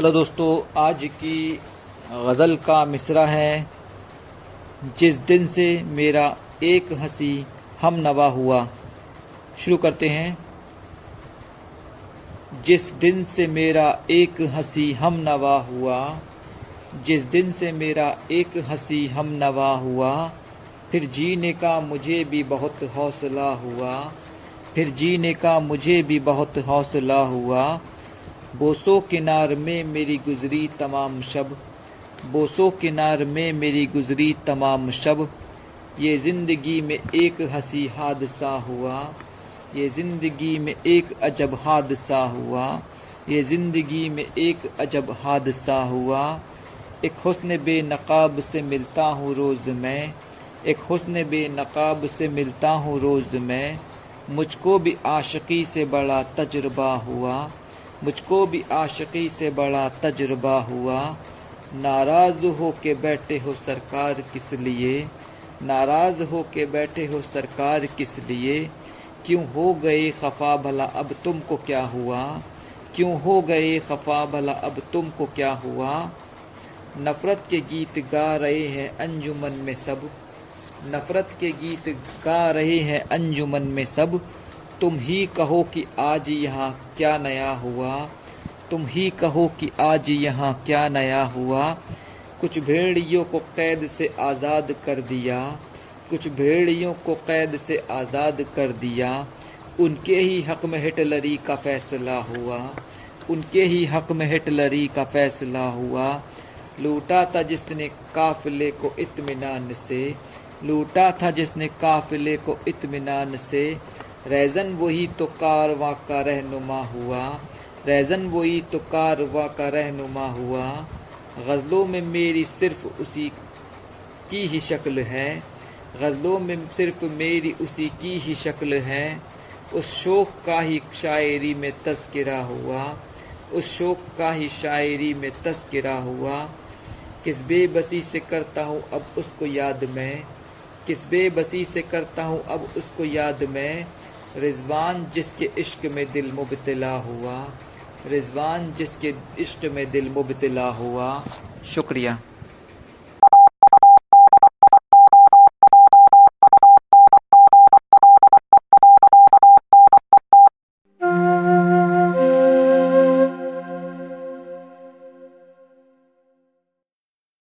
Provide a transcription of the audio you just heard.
Hello दोस्तों, आज की गज़ल का मिसरा है। जिस दिन से मेरा एक हँसी हम नवा हुआ। शुरू करते हैं। जिस दिन से मेरा एक हँसी हम नवा हुआ, जिस दिन से मेरा एक हँसी हम नवा हुआ, फिर जीने का मुझे भी बहुत हौसला हुआ, फिर जीने का मुझे भी बहुत हौसला हुआ बोसो किनार में मेरी गुजरी तमाम शब। बोसो किनार में मेरी गुजरी तमाम शब। ये ज़िंदगी में एक हँसी हादसा हुआ। ये ज़िंदगी में एक अजब हादसा हुआ। ये ज़िंदगी में एक अजब हादसा हुआ। एक हुस्न बेनकाब से मिलता हूँ रोज़ मैं। एक हुस्न बेनकाब से मिलता हूँ रोज़ मैं। मुझको भी आशिकी से बड़ा तजुर्बा हुआ। मुझको भी आशिकी से बड़ा तजुर्बा हुआ। नाराज़ हो के बैठे हो सरकार किस लिए? नाराज़ हो के बैठे हो सरकार किस लिए? क्यों हो गए खफा भला? अब तुमको क्या हुआ? क्यों हो गए खफा भला? अब तुमको क्या हुआ? नफरत के गीत गा रहे हैं अंजुमन में सब। नफरत के गीत गा रहे हैं अंजुमन में सब। तुम ही कहो कि आज यहाँ क्या नया हुआ। तुम ही कहो कि आज यहाँ क्या नया हुआ। कुछ भेड़ियों को कैद से आज़ाद कर दिया। कुछ भेड़ियों को कैद से आज़ाद कर दिया। उनके ही हक में हिटलरी का फैसला हुआ। उनके ही हक में हिटलरी का फैसला हुआ। लूटा था जिसने काफिले को इत्मीनान से। लूटा था जिसने काफिले को इत्मीनान से। रैजन वही तो कारवा का रहनुमा हुआ, रैजन वही तो कारवा का रहनुमा हुआ। गज़लों में मेरी सिर्फ़ उसी की ही शक्ल है, गज़लों में सिर्फ़ मेरी उसी की ही शक्ल है। उस शोक का ही शायरी में तस्करा हुआ, उस शोक का ही शायरी में तस्करा हुआ। किस बेबसी से करता हूँ अब उसको याद मैं, किस बेबसी से करता हूँ अब उसको याद मैं रिजवान जिसके इश्क में दिल मुबतला हुआ, रिजवान जिसके इश्क में दिल मुबतला हुआ। शुक्रिया।